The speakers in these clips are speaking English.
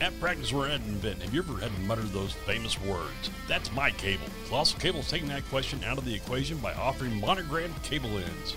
At Practice Where Ed and Vin, have you ever had to mutter those famous words? That's my cable. Colossal Cable is taking that question out of the equation by offering monogrammed cable ends.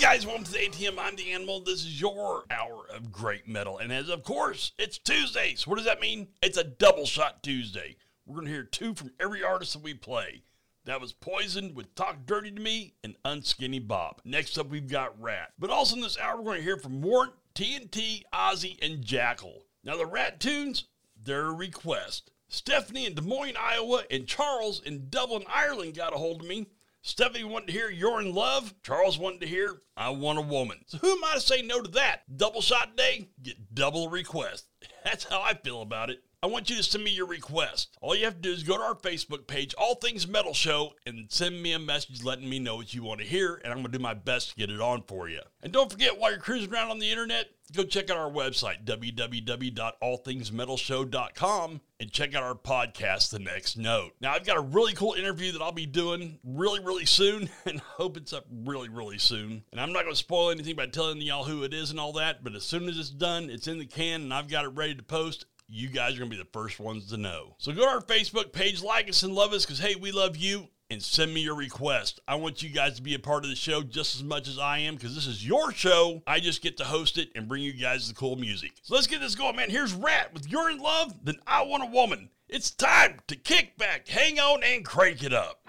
Guys, welcome to the ATM. I'm the Animal. This is your hour of great metal. And as of course, it's Tuesdays. What does that mean? It's a double shot Tuesday. We're going to hear two from every artist that we play. That was Poison with Talk Dirty to Me and Unskinny Bop. Next up, we've got Ratt. But also in this hour, we're going to hear from Warrant, TNT, Ozzy, and Jackyl. Now, the Ratt tunes, they're a request. Stephanie in Des Moines, Iowa, and Charles in Dublin, Ireland got a hold of me. Stephanie wanted to hear You're in Love. Charles wanted to hear I Want a Woman. So who am I to say no to that? Double shot day? Get double request. That's how I feel about it. I want you to send me your request. All you have to do is go to our Facebook page, All Things Metal Show, and send me a message letting me know what you want to hear, and I'm going to do my best to get it on for you. And don't forget, while you're cruising around on the internet, go check out our website, www.allthingsmetalshow.com, and check out our podcast, The Next Note. Now, I've got a really cool interview that I'll be doing really, really soon, and hope it's up really, really soon. And I'm not going to spoil anything by telling y'all who it is and all that, but as soon as it's done, it's in the can, and I've got it ready to post you guys are going to be the first ones to know. So go to our Facebook page, like us and love us because, hey, we love you. And send me your request. I want you guys to be a part of the show just as much as I am because this is your show. I just get to host it and bring you guys the cool music. So let's get this going, man. Here's Ratt with You're in Love, then I Want a Woman. It's time to kick back, hang on, and crank it up.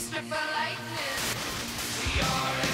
struck by. You're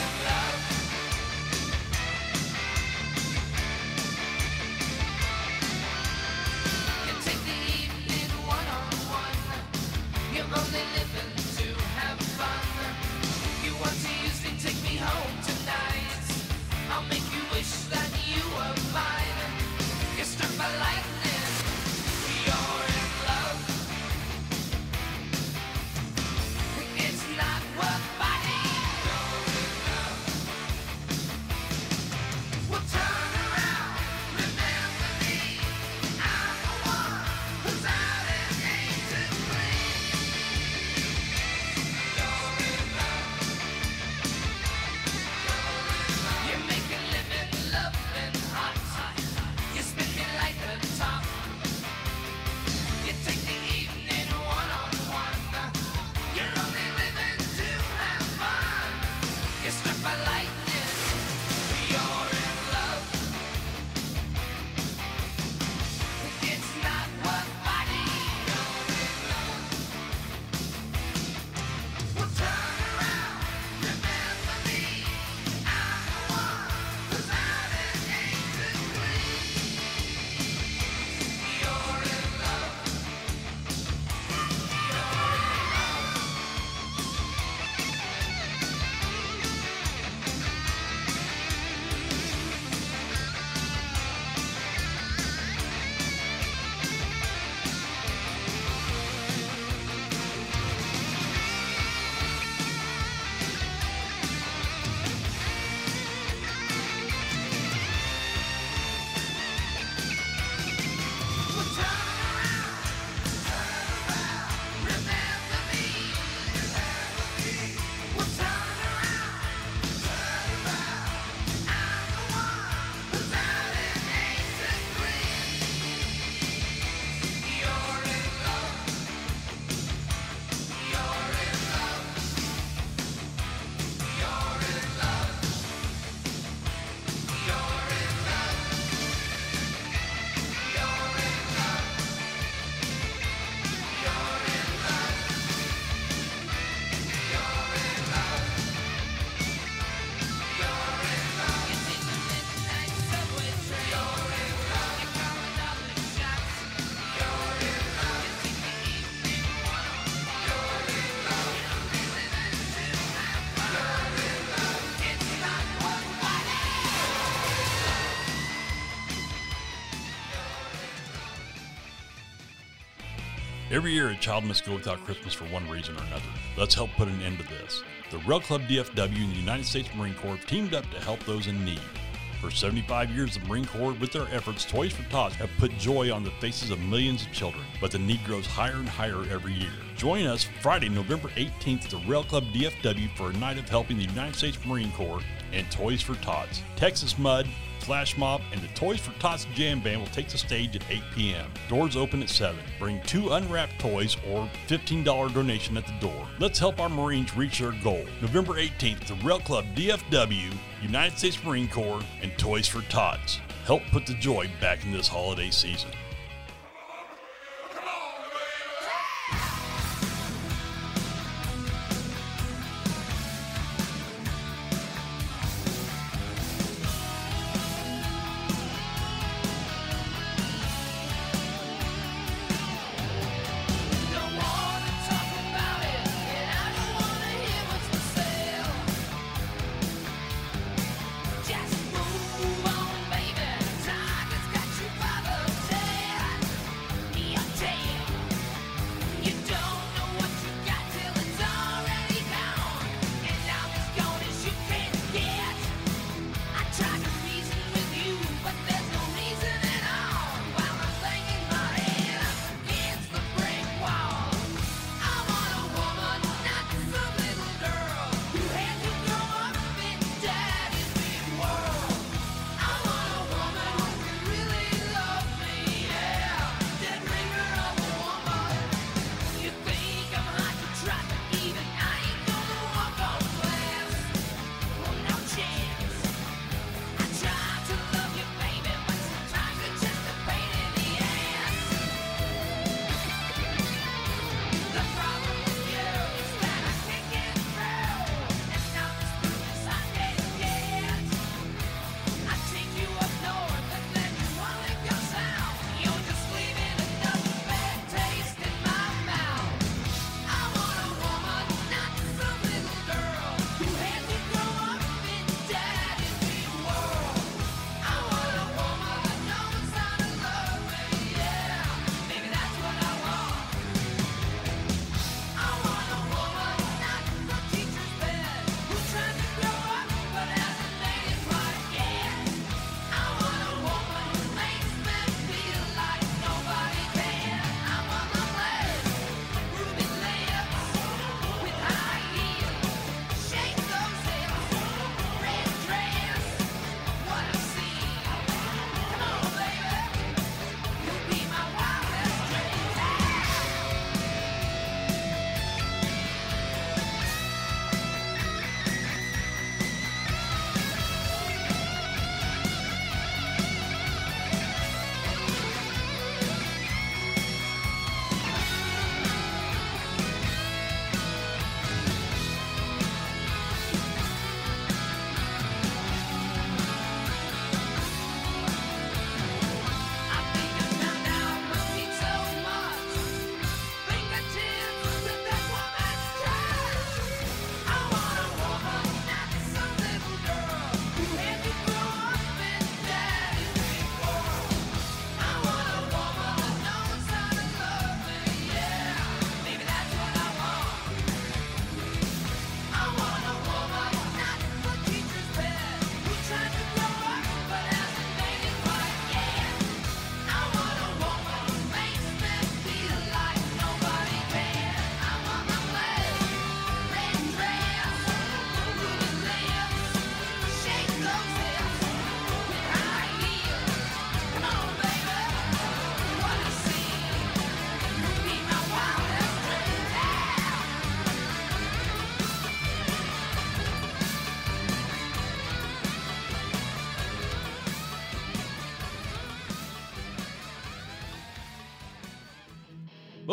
Every year, a child must go without Christmas for one reason or another. Let's help put an end to this. The Rail Club DFW and the United States Marine Corps have teamed up to help those in need. For 75 years, the Marine Corps, with their efforts, Toys for Tots have put joy on the faces of millions of children, but the need grows higher and higher every year. Join us Friday, November 18th at the Rail Club DFW for a night of helping the United States Marine Corps and Toys for Tots. Texas Mud, Flash Mob, and the Toys for Tots Jam Band will take the stage at 8 p.m. Doors open at 7. Bring two unwrapped toys or $15 donation at the door. Let's help our Marines reach their goal. November 18th, the Rail Club DFW, United States Marine Corps, and Toys for Tots. Help put the joy back in this holiday season.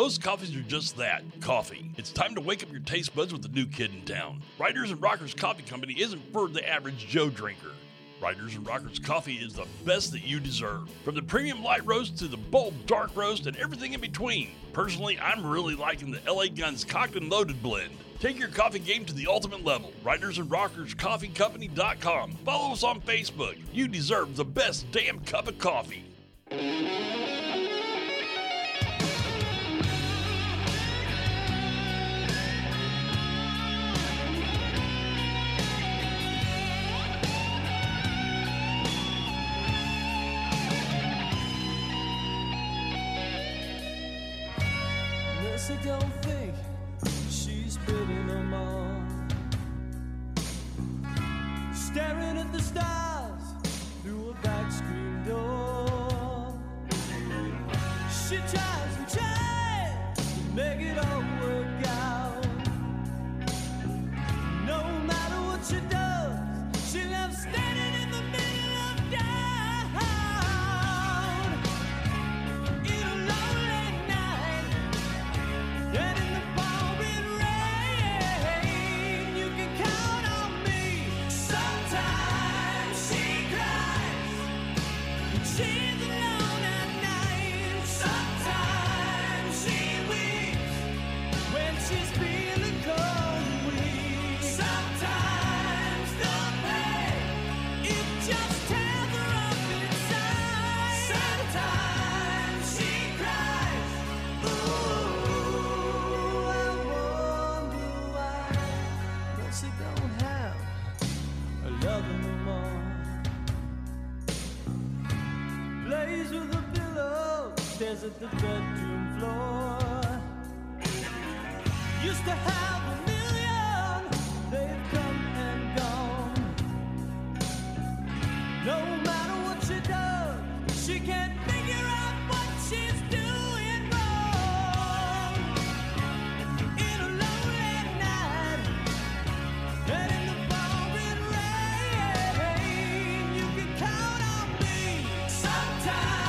Most coffees are just that coffee. It's time to wake up your taste buds with the new kid in town. Riders and Rockers Coffee Company isn't for the average Joe drinker. Riders and Rockers coffee is the best that you deserve. From the premium light roast to the bold dark roast and everything in between. Personally, I'm really liking the LA Guns Cocked and Loaded blend. Take your coffee game to the ultimate level. Riders and Rockers Coffee Company.com. Follow us on Facebook. You deserve the best damn cup of coffee. guess I don't think Sometimes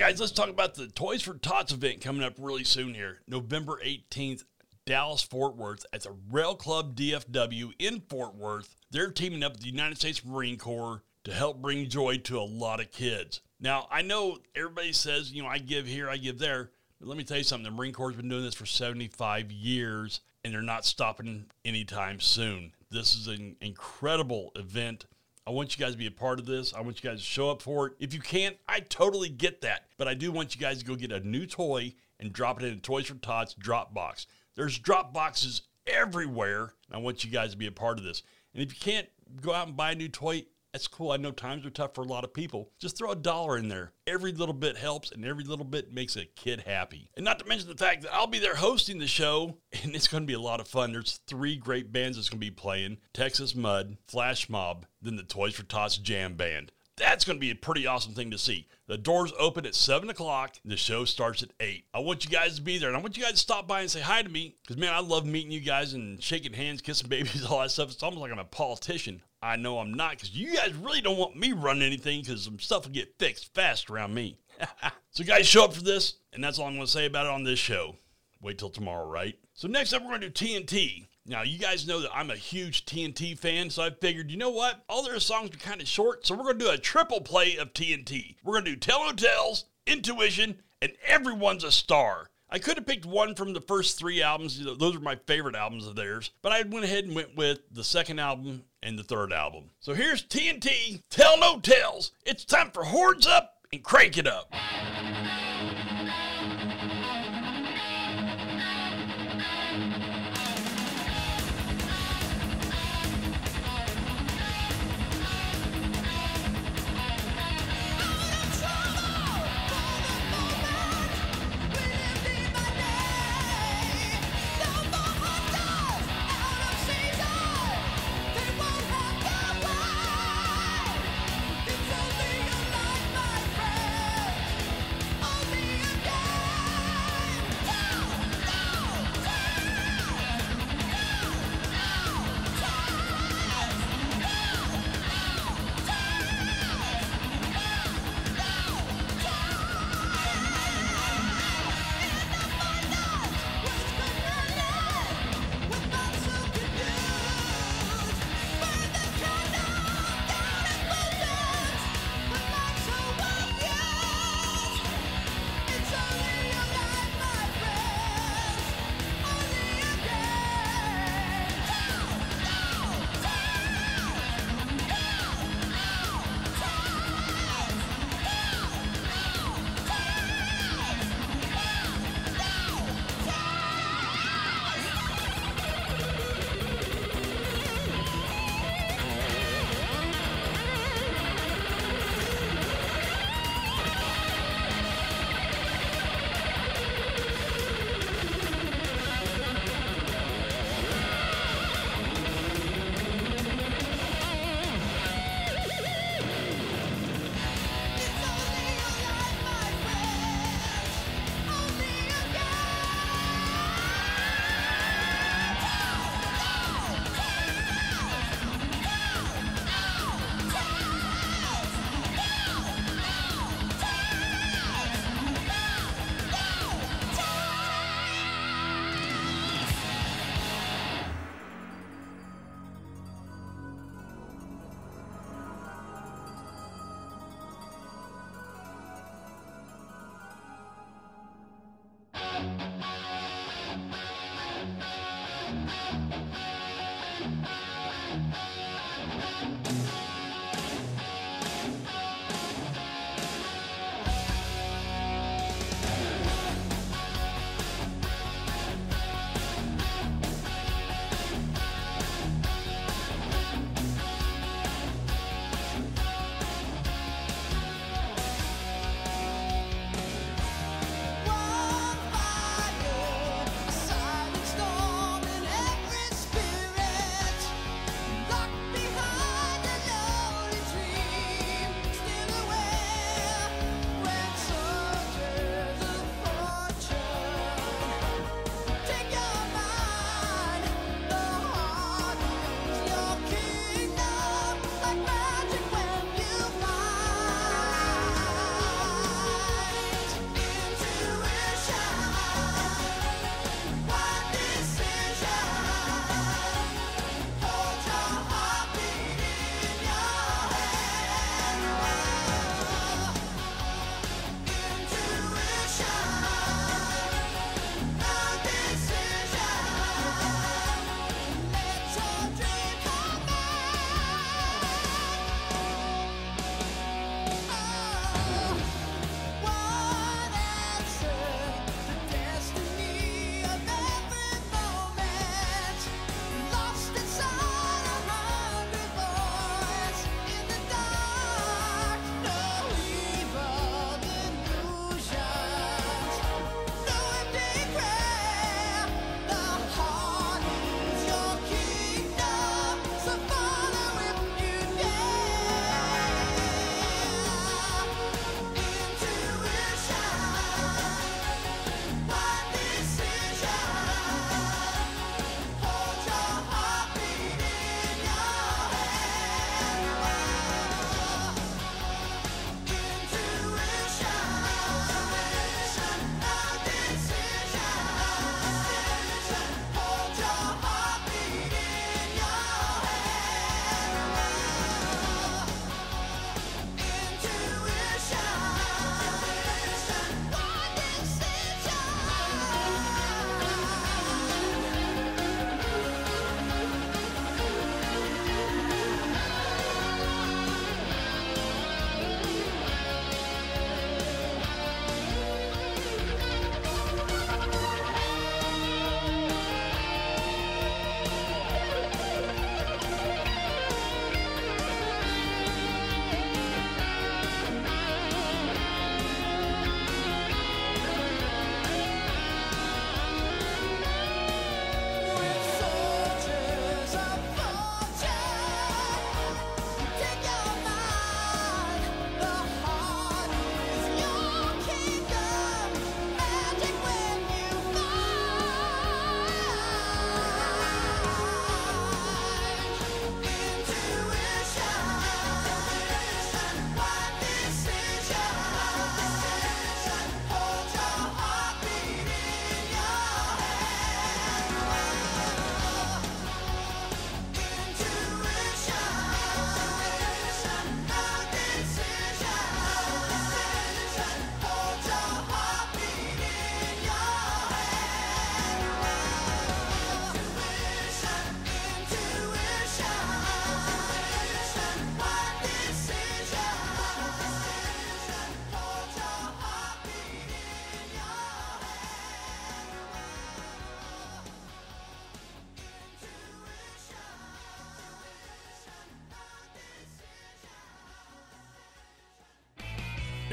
right, guys, let's talk about the Toys for Tots event coming up really soon here. November 18th, Dallas Fort Worth at the Rail Club DFW in Fort Worth. They're teaming up with the United States Marine Corps to help bring joy to a lot of kids. Now, I know everybody says, you know, I give here, I give there. But let me tell you something the Marine Corps has been doing this for 75 years and they're not stopping anytime soon. This is an incredible event. I want you guys to be a part of this. I want you guys to show up for it. If you can't, I totally get that. But I do want you guys to go get a new toy and drop it in Toys for Tots drop box. There's drop boxes everywhere. And I want you guys to be a part of this. And if you can't go out and buy a new toy, that's cool. I know times are tough for a lot of people. Just throw a dollar in there. Every little bit helps and every little bit makes a kid happy. And not to mention the fact that I'll be there hosting the show and it's going to be a lot of fun. There's three great bands that's going to be playing Texas Mud, Flash Mob, then the Toys for Tots Jam Band. That's going to be a pretty awesome thing to see. The doors open at 7 o'clock. The show starts at 8. I want you guys to be there, and I want you guys to stop by and say hi to me because, man, I love meeting you guys and shaking hands, kissing babies, all that stuff. It's almost like I'm a politician. I know I'm not because you guys really don't want me running anything because some stuff will get fixed fast around me. so, guys, show up for this, and that's all I'm going to say about it on this show. Wait till tomorrow, right? So, next up, we're going to do TNT. Now, you guys know that I'm a huge TNT fan, so I figured, you know what? All their songs are kind of short, so we're going to do a triple play of TNT. We're going to do Tell No Tales, Intuition, and Everyone's a Star. I could have picked one from the first three albums. Those are my favorite albums of theirs. But I went ahead and went with the second album and the third album. So here's TNT, Tell No Tales. It's time for Hordes Up and Crank It Up.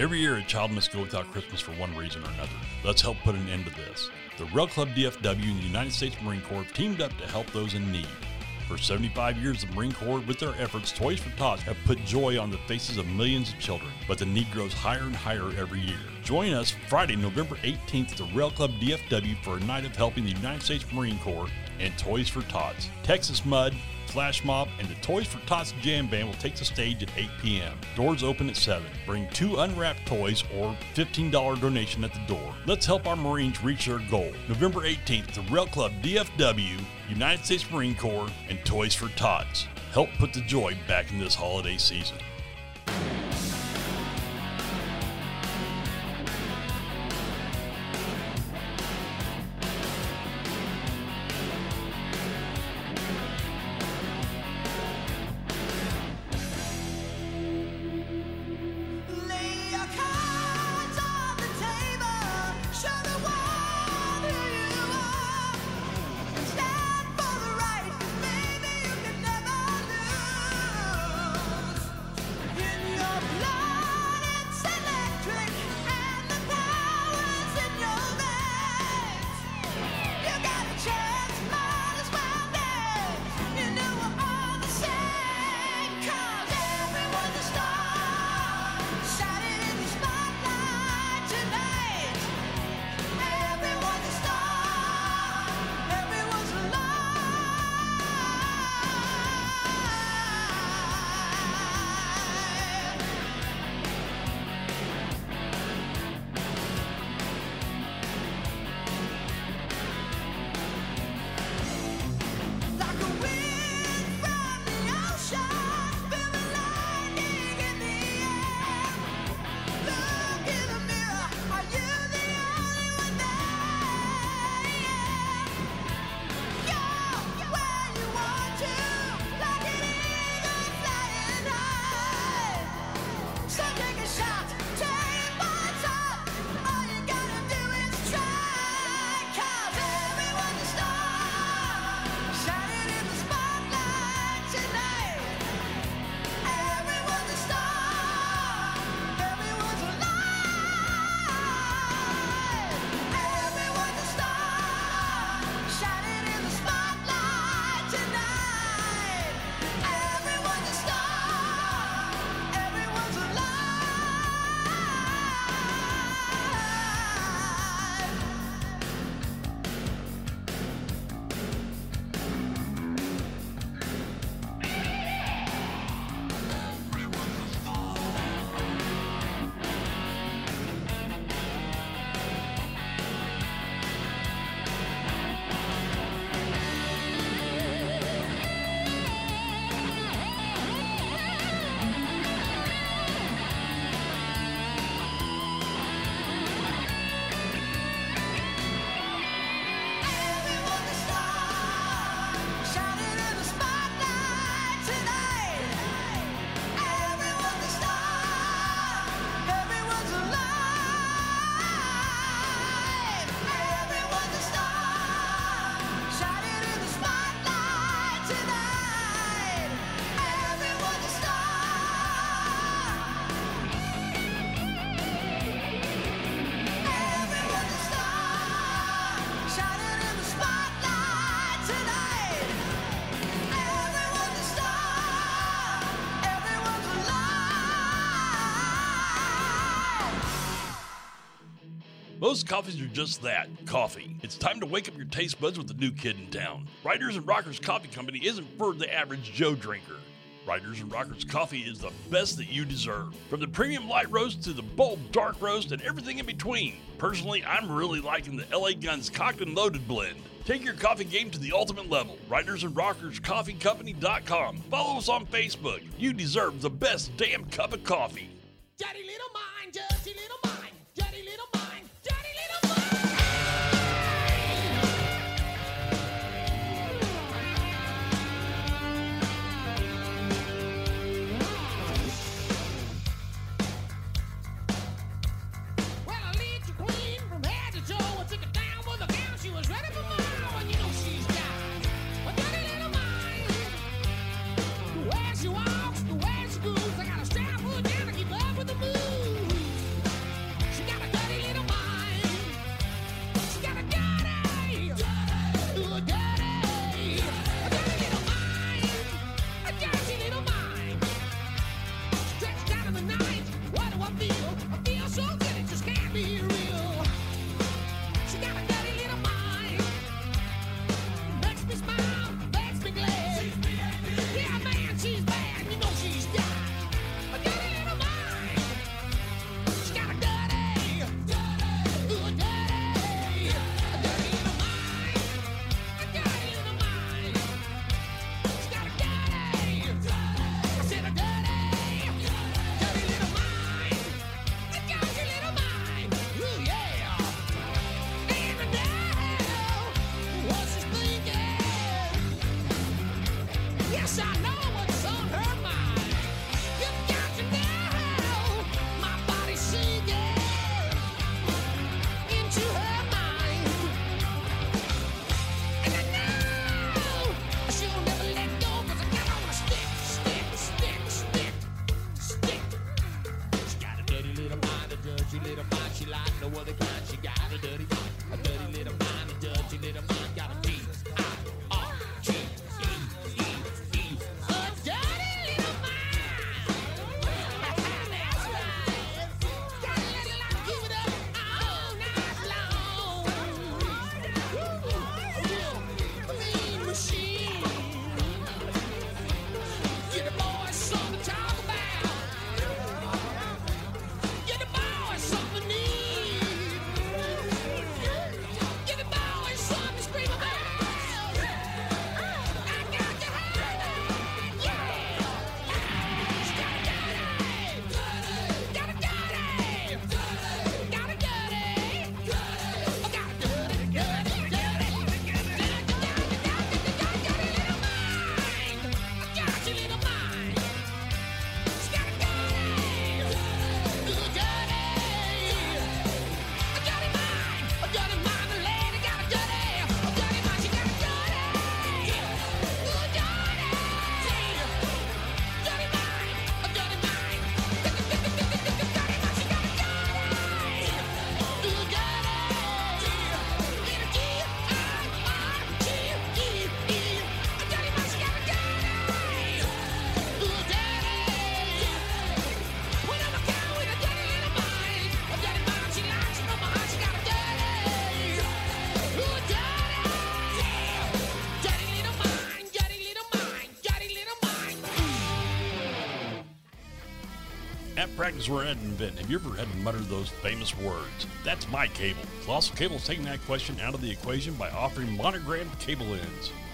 Every year, a child must go without Christmas for one reason or another. Let's help put an end to this. The Rail Club DFW and the United States Marine Corps have teamed up to help those in need. For 75 years, the Marine Corps, with their efforts, Toys for Tots have put joy on the faces of millions of children, but the need grows higher and higher every year. Join us Friday, November 18th at the Rail Club DFW for a night of helping the United States Marine Corps and Toys for Tots. Texas Mud, Flash Mob, and the Toys for Tots Jam Band will take the stage at 8 p.m. Doors open at 7. Bring two unwrapped toys or $15 donation at the door. Let's help our Marines reach their goal. November 18th, the Rail Club DFW, United States Marine Corps, and Toys for Tots. Help put the joy back in this holiday season. Most coffees are just that coffee. It's time to wake up your taste buds with the new kid in town. Riders and Rockers Coffee Company isn't for the average Joe drinker. Riders and Rockers coffee is the best that you deserve. From the premium light roast to the bold dark roast and everything in between. Personally, I'm really liking the LA Guns Cocked and Loaded blend. Take your coffee game to the ultimate level. Riders and Rockers Coffee Company.com. Follow us on Facebook. You deserve the best damn cup of coffee. Dirty little mind, little mind, little mind, Practice We're Ed and Vin, have you ever had to mutter those famous words? That's my cable. Colossal Cable is taking that question out of the equation by offering monogrammed cable ends.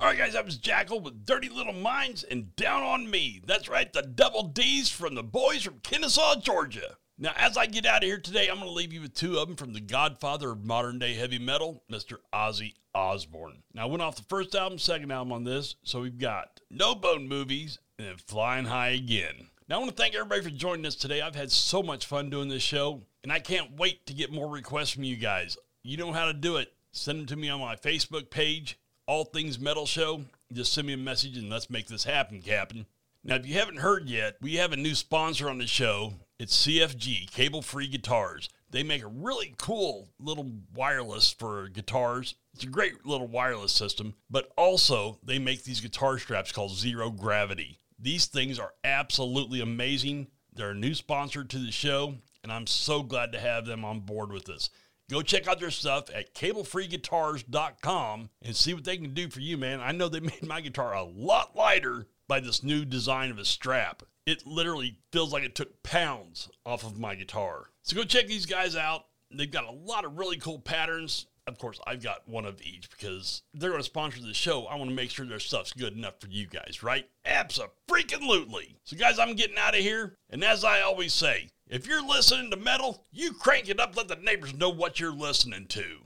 All right, guys, that was Jackyl with Dirty Little Minds and Down on Me. That's right, the double D's from the boys from Kennesaw, Georgia. Now, as I get out of here today, I'm going to leave you with two of them from the godfather of modern day heavy metal, Mr. Ozzy Osbourne. Now, I went off the first album, second album on this, so we've got No Bone Movies and Flying High Again. Now, I want to thank everybody for joining us today. I've had so much fun doing this show, and I can't wait to get more requests from you guys. You know how to do it. Send them to me on my Facebook page, all things metal show, just send me a message and let's make this happen, Captain. Now, if you haven't heard yet, we have a new sponsor on the show. It's CFG, Cable Free Guitars. They make a really cool little wireless for guitars. It's a great little wireless system, but also they make these guitar straps called Zero Gravity. These things are absolutely amazing. They're a new sponsor to the show, and I'm so glad to have them on board with us. Go check out their stuff at cablefreeguitars.com and see what they can do for you, man. I know they made my guitar a lot lighter by this new design of a strap. It literally feels like it took pounds off of my guitar. So go check these guys out. They've got a lot of really cool patterns. Of course, I've got one of each because they're going to sponsor the show. I want to make sure their stuff's good enough for you guys, right? Absolutely. So, guys, I'm getting out of here. And as I always say, if you're listening to metal, you crank it up, let the neighbors know what you're listening to.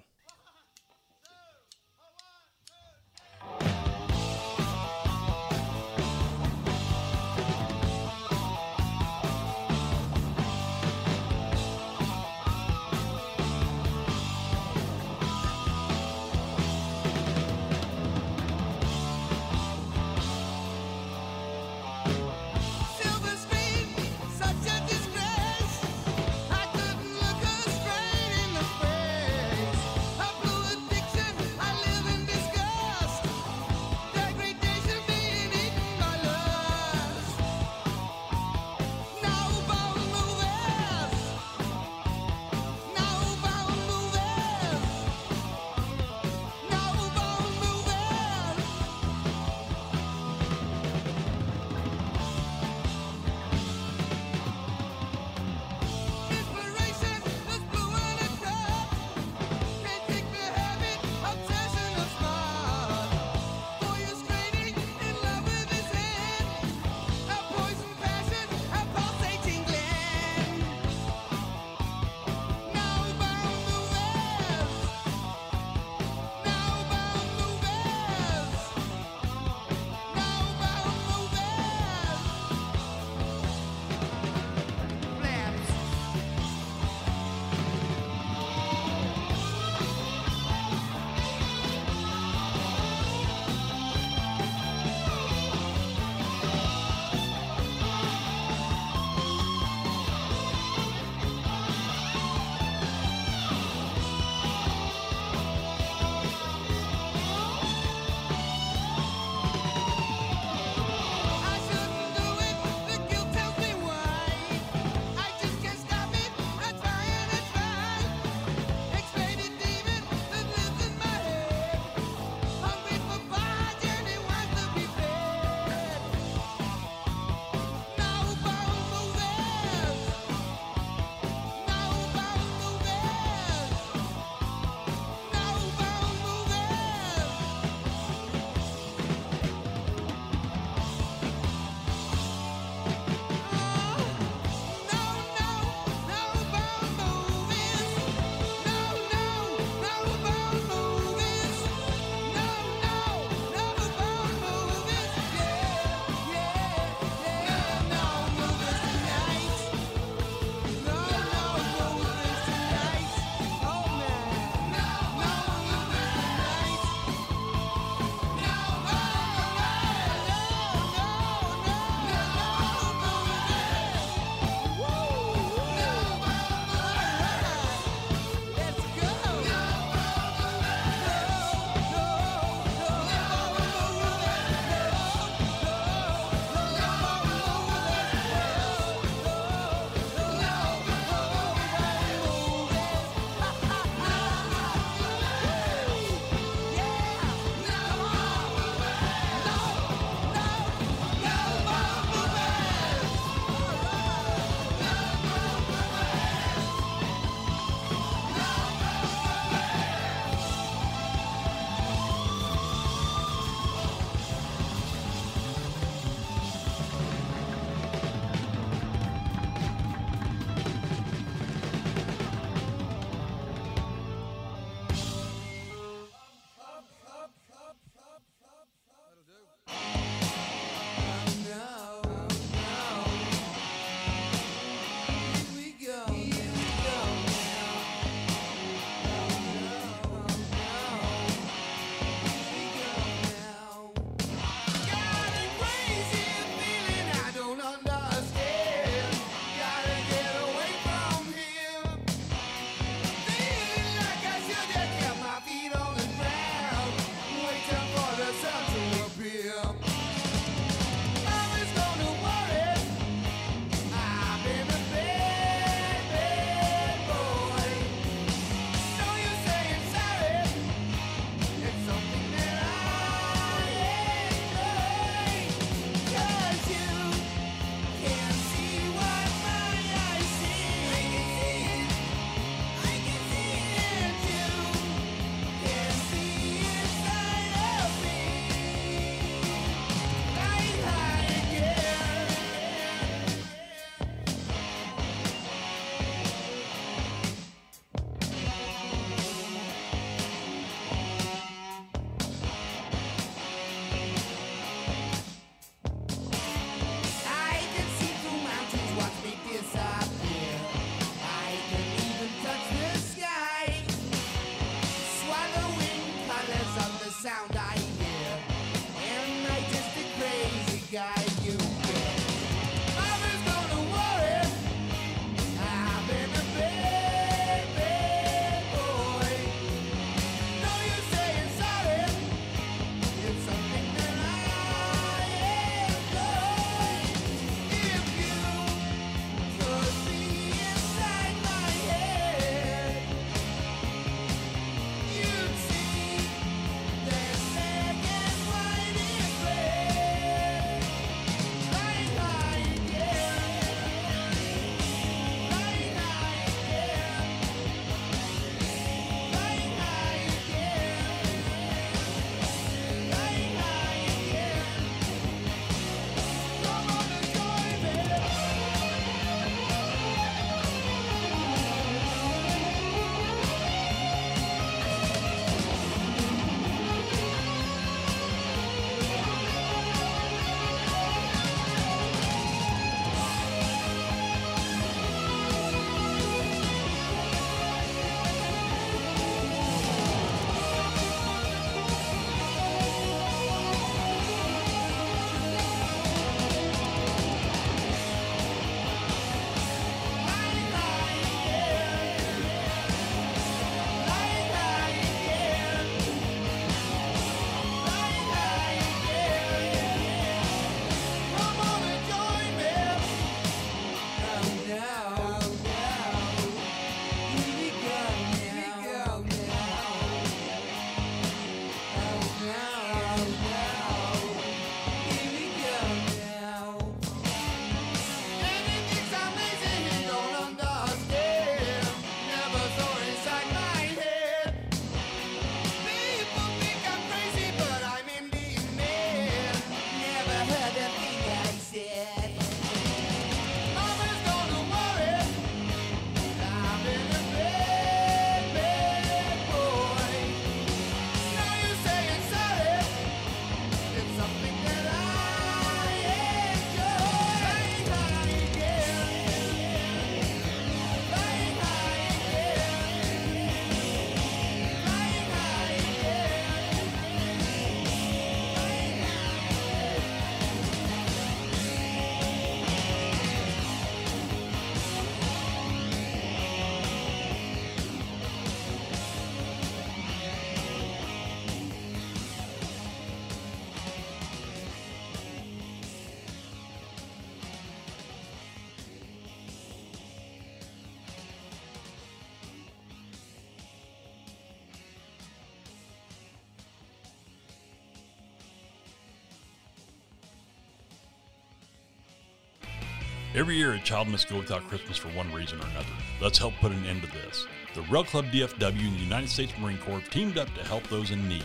Every year, a child must go without Christmas for one reason or another. Let's help put an end to this. The Rail Club DFW and the United States Marine Corps teamed up to help those in need.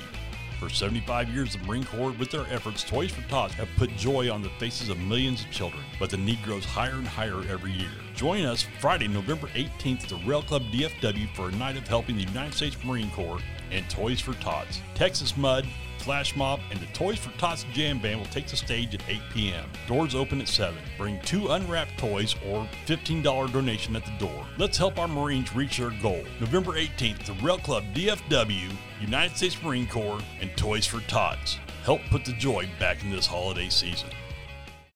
For 75 years, the Marine Corps, with their efforts, Toys for Tots have put joy on the faces of millions of children, but the need grows higher and higher every year. Join us Friday, November 18th at the Rail Club DFW for a night of helping the United States Marine Corps and Toys for Tots. Texas Mud, Flash Mob, and the Toys for Tots Jam Band will take the stage at 8 p.m. Doors open at 7. Bring two unwrapped toys or $15 donation at the door. Let's help our Marines reach their goal. November 18th, the Rail Club DFW, United States Marine Corps, and Toys for Tots. Help put the joy back in this holiday season.